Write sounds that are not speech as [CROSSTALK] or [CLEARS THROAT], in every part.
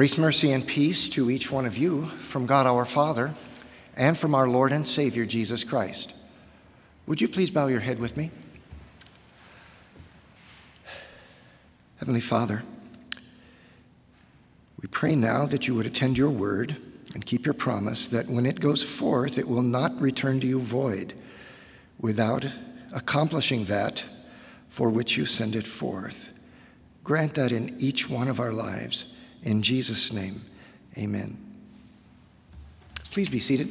Grace, mercy, and peace to each one of you from God our Father and from our Lord and Savior Jesus Christ. Would you please bow your head with me? Heavenly Father, we pray now that you would attend your word and keep your promise that when it goes forth, it will not return to you void without accomplishing that for which you send it forth. Grant that in each one of our lives. In Jesus' name, amen. Please be seated.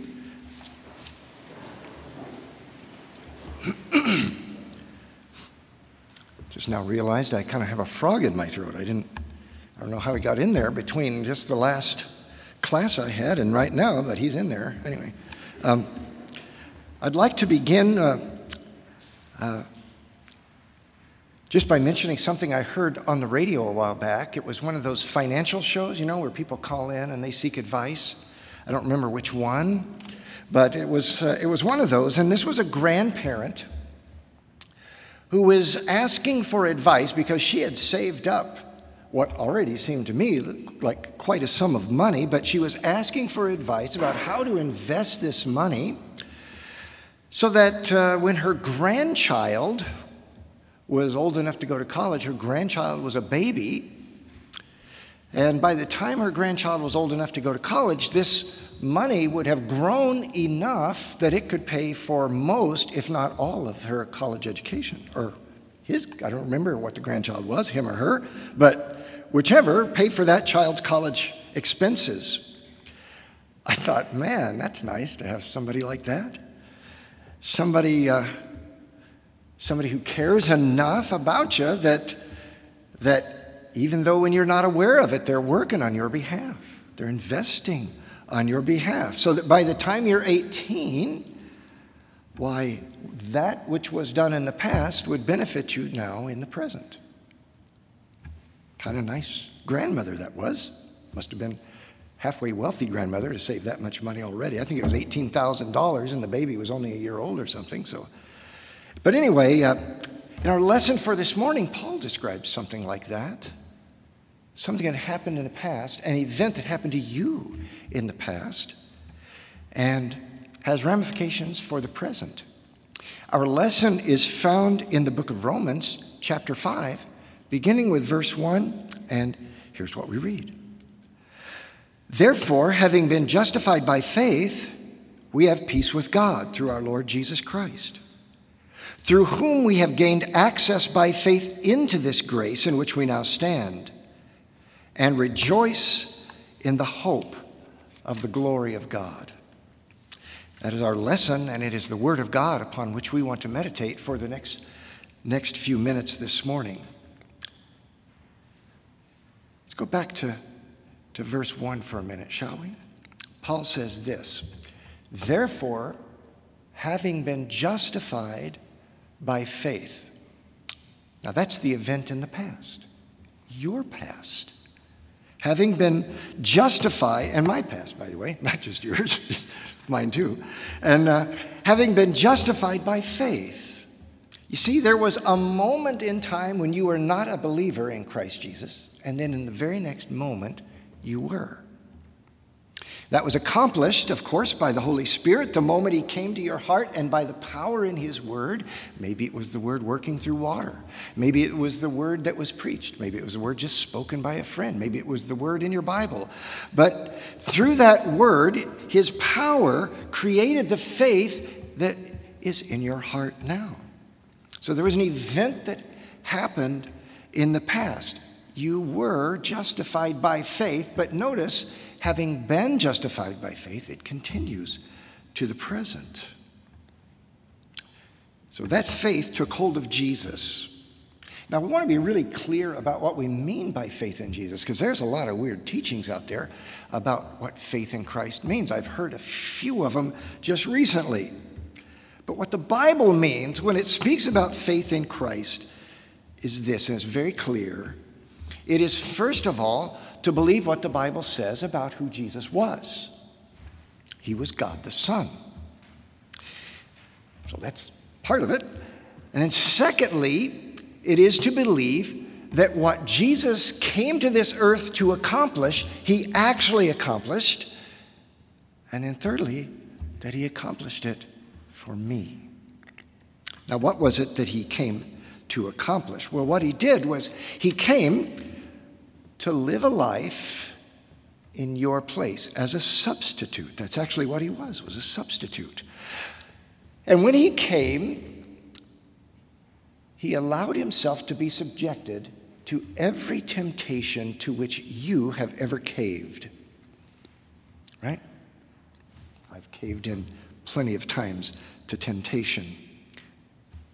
[CLEARS THROAT] just now realized I kind of have a frog in my throat. I didn't, I don't know how he got in there between just the last class I had and right now, but he's in there. Anyway, um, I'd like to begin uh, uh, just by mentioning something I heard on the radio a while back. It was one of those financial shows, you know, where people call in and they seek advice. I don't remember which one, but it was, uh, it was one of those. And this was a grandparent who was asking for advice because she had saved up what already seemed to me like quite a sum of money, but she was asking for advice about how to invest this money so that uh, when her grandchild was old enough to go to college. Her grandchild was a baby. And by the time her grandchild was old enough to go to college, this money would have grown enough that it could pay for most, if not all, of her college education. Or his, I don't remember what the grandchild was, him or her, but whichever, pay for that child's college expenses. I thought, man, that's nice to have somebody like that. Somebody. Uh, somebody who cares enough about you that, that even though when you're not aware of it, they're working on your behalf. They're investing on your behalf. So that by the time you're 18, why, that which was done in the past would benefit you now in the present. Kind of nice grandmother that was. Must have been halfway wealthy grandmother to save that much money already. I think it was $18,000 and the baby was only a year old or something. So but anyway, uh, in our lesson for this morning, Paul describes something like that. Something that happened in the past, an event that happened to you in the past, and has ramifications for the present. Our lesson is found in the book of Romans, chapter 5, beginning with verse 1, and here's what we read. Therefore, having been justified by faith, we have peace with God through our Lord Jesus Christ through whom we have gained access by faith into this grace in which we now stand, and rejoice in the hope of the glory of God. That is our lesson, and it is the Word of God upon which we want to meditate for the next, next few minutes this morning. Let's go back to, to verse 1 for a minute, shall we? Paul says this Therefore, having been justified by faith. Now, that's the event in the past, your past. Having been justified, and my past, by the way, [LAUGHS] not just yours, [LAUGHS] mine too, and uh, having been justified by faith. You see, there was a moment in time when you were not a believer in Christ Jesus, and then in the very next moment, you were. That was accomplished, of course, by the Holy Spirit the moment He came to your heart and by the power in His Word. Maybe it was the Word working through water. Maybe it was the Word that was preached. Maybe it was the Word just spoken by a friend. Maybe it was the Word in your Bible. But through that Word, His power created the faith that is in your heart now. So there was an event that happened in the past. You were justified by faith, but notice, having been justified by faith, it continues to the present. So that faith took hold of Jesus. Now, we want to be really clear about what we mean by faith in Jesus, because there's a lot of weird teachings out there about what faith in Christ means. I've heard a few of them just recently. But what the Bible means when it speaks about faith in Christ is this, and it's very clear. It is, first of all, to believe what the Bible says about who Jesus was. He was God the Son. So that's part of it. And then, secondly, it is to believe that what Jesus came to this earth to accomplish, he actually accomplished. And then, thirdly, that he accomplished it for me. Now, what was it that he came to accomplish? Well, what he did was he came to live a life in your place as a substitute. That's actually what he was, was a substitute. And when he came, he allowed himself to be subjected to every temptation to which you have ever caved. Right? I've caved in plenty of times to temptation.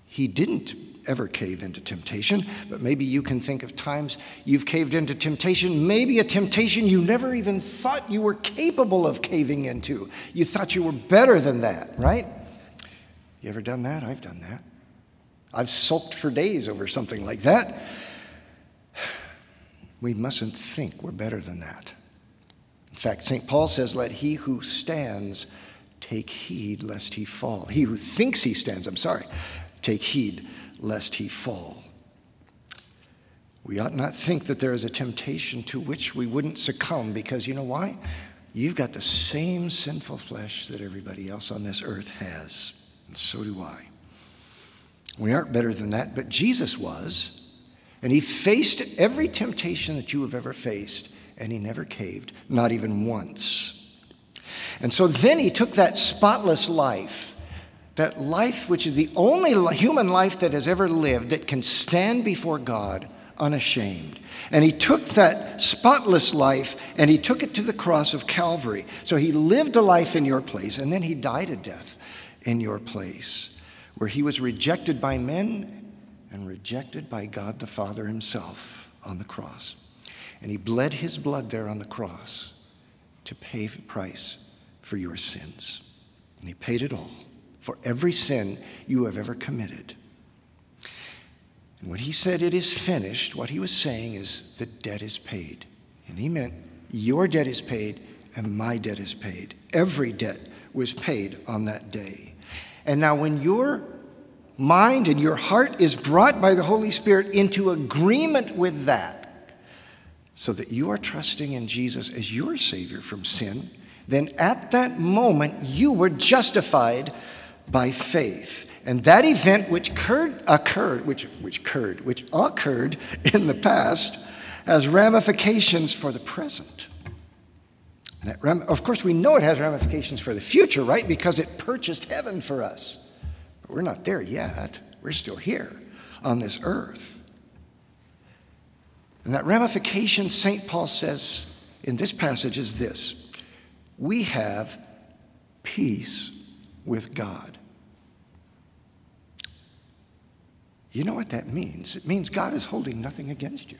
He didn't ever cave into temptation, but maybe you can think of times you've caved into temptation, maybe a temptation you never even thought you were capable of caving into. You thought you were better than that, right? You ever done that? I've done that. I've sulked for days over something like that. [SIGHS] We mustn't think we're better than that. In fact, St. Paul says, Let he who stands take heed lest he fall. He who thinks he stands, I'm sorry, take heed lest he fall. We ought not think that there is a temptation to which we wouldn't succumb because you know why? You've got the same sinful flesh that everybody else on this earth has, and so do I. We aren't better than that, but Jesus was. And he faced every temptation that you have ever faced, and he never caved, not even once. And so then he took that spotless life, that life which is the only human life that has ever lived that can stand before God unashamed. And he took that spotless life and he took it to the cross of Calvary. So he lived a life in your place, and then he died a death in your place, where he was rejected by men and rejected by God the Father himself on the cross. And he bled his blood there on the cross to pay the price for your sins. And he paid it all for every sin you have ever committed. And when he said it is finished, what he was saying is the debt is paid. And he meant your debt is paid and my debt is paid. Every debt was paid on that day. And now, when your mind and your heart is brought by the Holy Spirit into agreement with that, so that you are trusting in Jesus as your Savior from sin, then at that moment you were justified by faith. And that event which occurred, occurred which, which occurred, which occurred in the past, has ramifications for the present. Ram- of course, we know it has ramifications for the future, right? Because it purchased heaven for us. But we're not there yet. We're still here on this earth. And that ramification, St. Paul says in this passage, is this we have peace with God. You know what that means? It means God is holding nothing against you.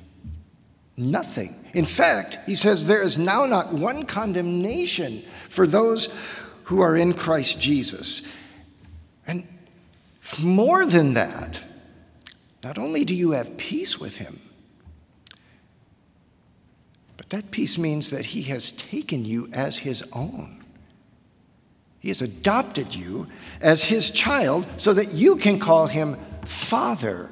Nothing. In fact, he says there is now not one condemnation for those who are in Christ Jesus. And more than that, not only do you have peace with him, but that peace means that he has taken you as his own. He has adopted you as his child so that you can call him Father.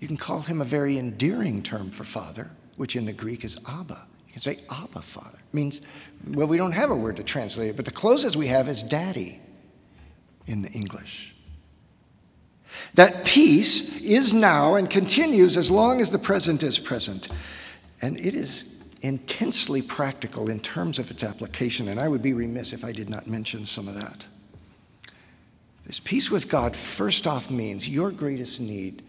You can call him a very endearing term for father, which in the Greek is Abba. You can say Abba, Father. It means, well, we don't have a word to translate it, but the closest we have is daddy in the English. That peace is now and continues as long as the present is present. And it is intensely practical in terms of its application, and I would be remiss if I did not mention some of that. This peace with God, first off, means your greatest need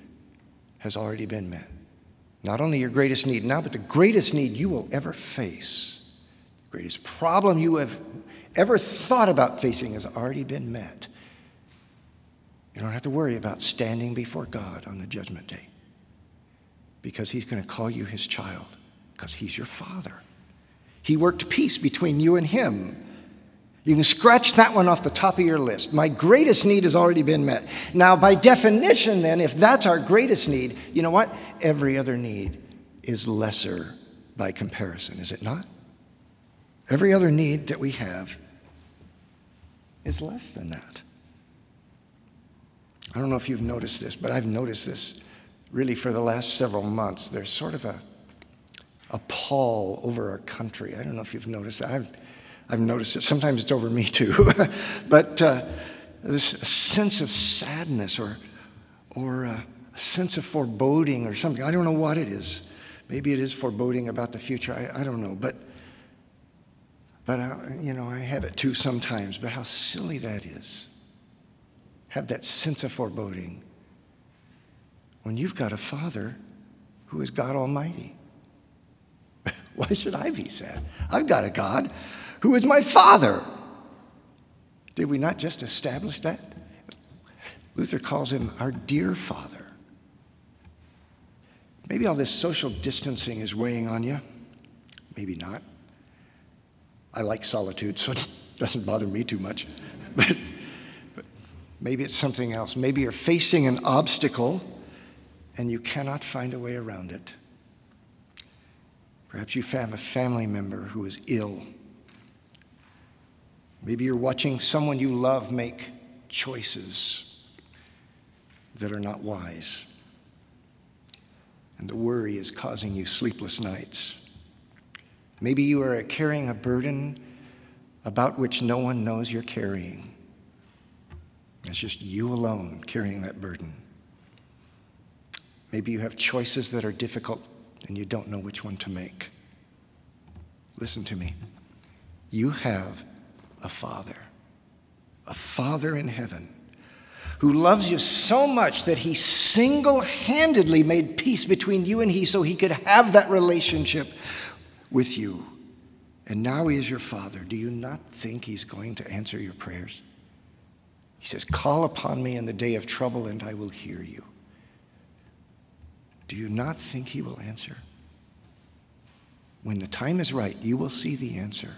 has already been met. Not only your greatest need now, but the greatest need you will ever face, the greatest problem you have ever thought about facing has already been met. You don't have to worry about standing before God on the judgment day because He's going to call you His child because He's your Father. He worked peace between you and Him. You can scratch that one off the top of your list. My greatest need has already been met. Now, by definition, then, if that's our greatest need, you know what? Every other need is lesser by comparison, is it not? Every other need that we have is less than that. I don't know if you've noticed this, but I've noticed this really for the last several months, there's sort of a, a pall over our country. I don't know if you've noticed that. I've, I've noticed it. Sometimes it's over me too. [LAUGHS] but uh, this sense of sadness or, or uh, a sense of foreboding or something. I don't know what it is. Maybe it is foreboding about the future. I, I don't know. But, but I, you know, I have it too sometimes. But how silly that is. Have that sense of foreboding when you've got a Father who is God Almighty. [LAUGHS] Why should I be sad? I've got a God who is my Father. Did we not just establish that? Luther calls him our dear Father. Maybe all this social distancing is weighing on you. Maybe not. I like solitude, so [LAUGHS] it doesn't bother me too much. [LAUGHS] But, but maybe it's something else. Maybe you're facing an obstacle and you cannot find a way around it. Perhaps you have a family member who is ill. Maybe you're watching someone you love make choices that are not wise. And the worry is causing you sleepless nights. Maybe you are carrying a burden about which no one knows you're carrying. It's just you alone carrying that burden. Maybe you have choices that are difficult and you don't know which one to make. Listen to me. You have a Father, a Father in heaven who loves you so much that he single handedly made peace between you and he so he could have that relationship with you. And now he is your Father. Do you not think he's going to answer your prayers? He says, Call upon me in the day of trouble and I will hear you. Do you not think he will answer? When the time is right, you will see the answer.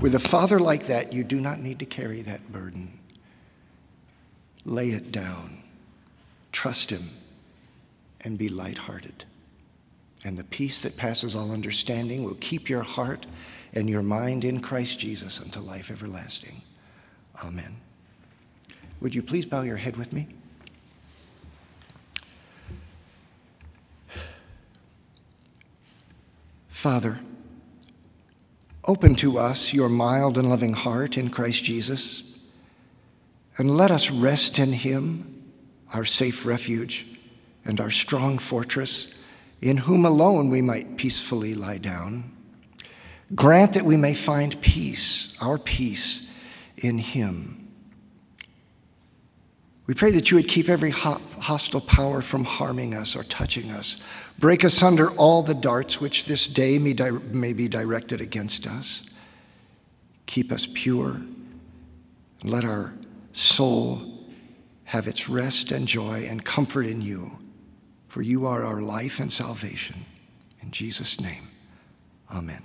With a father like that, you do not need to carry that burden. Lay it down, trust him, and be lighthearted. And the peace that passes all understanding will keep your heart and your mind in Christ Jesus unto life everlasting. Amen. Would you please bow your head with me? Father, open to us your mild and loving heart in Christ Jesus, and let us rest in him, our safe refuge and our strong fortress, in whom alone we might peacefully lie down. Grant that we may find peace, our peace, in him we pray that you would keep every hostile power from harming us or touching us. Break asunder all the darts which this day may, di- may be directed against us. Keep us pure. Let our soul have its rest and joy and comfort in you, for you are our life and salvation. In Jesus' name, amen.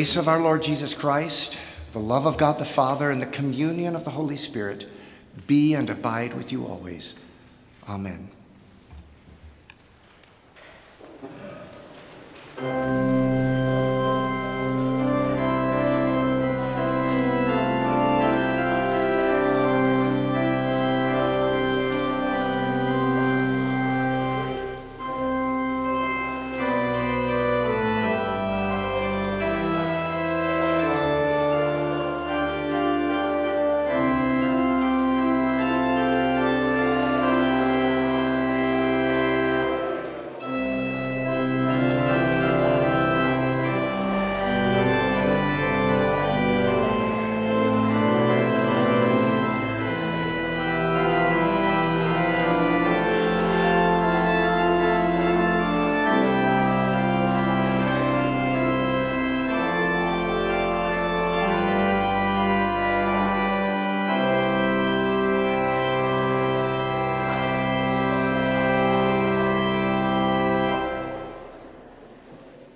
Grace of our Lord Jesus Christ, the love of God the Father, and the communion of the Holy Spirit be and abide with you always. Amen.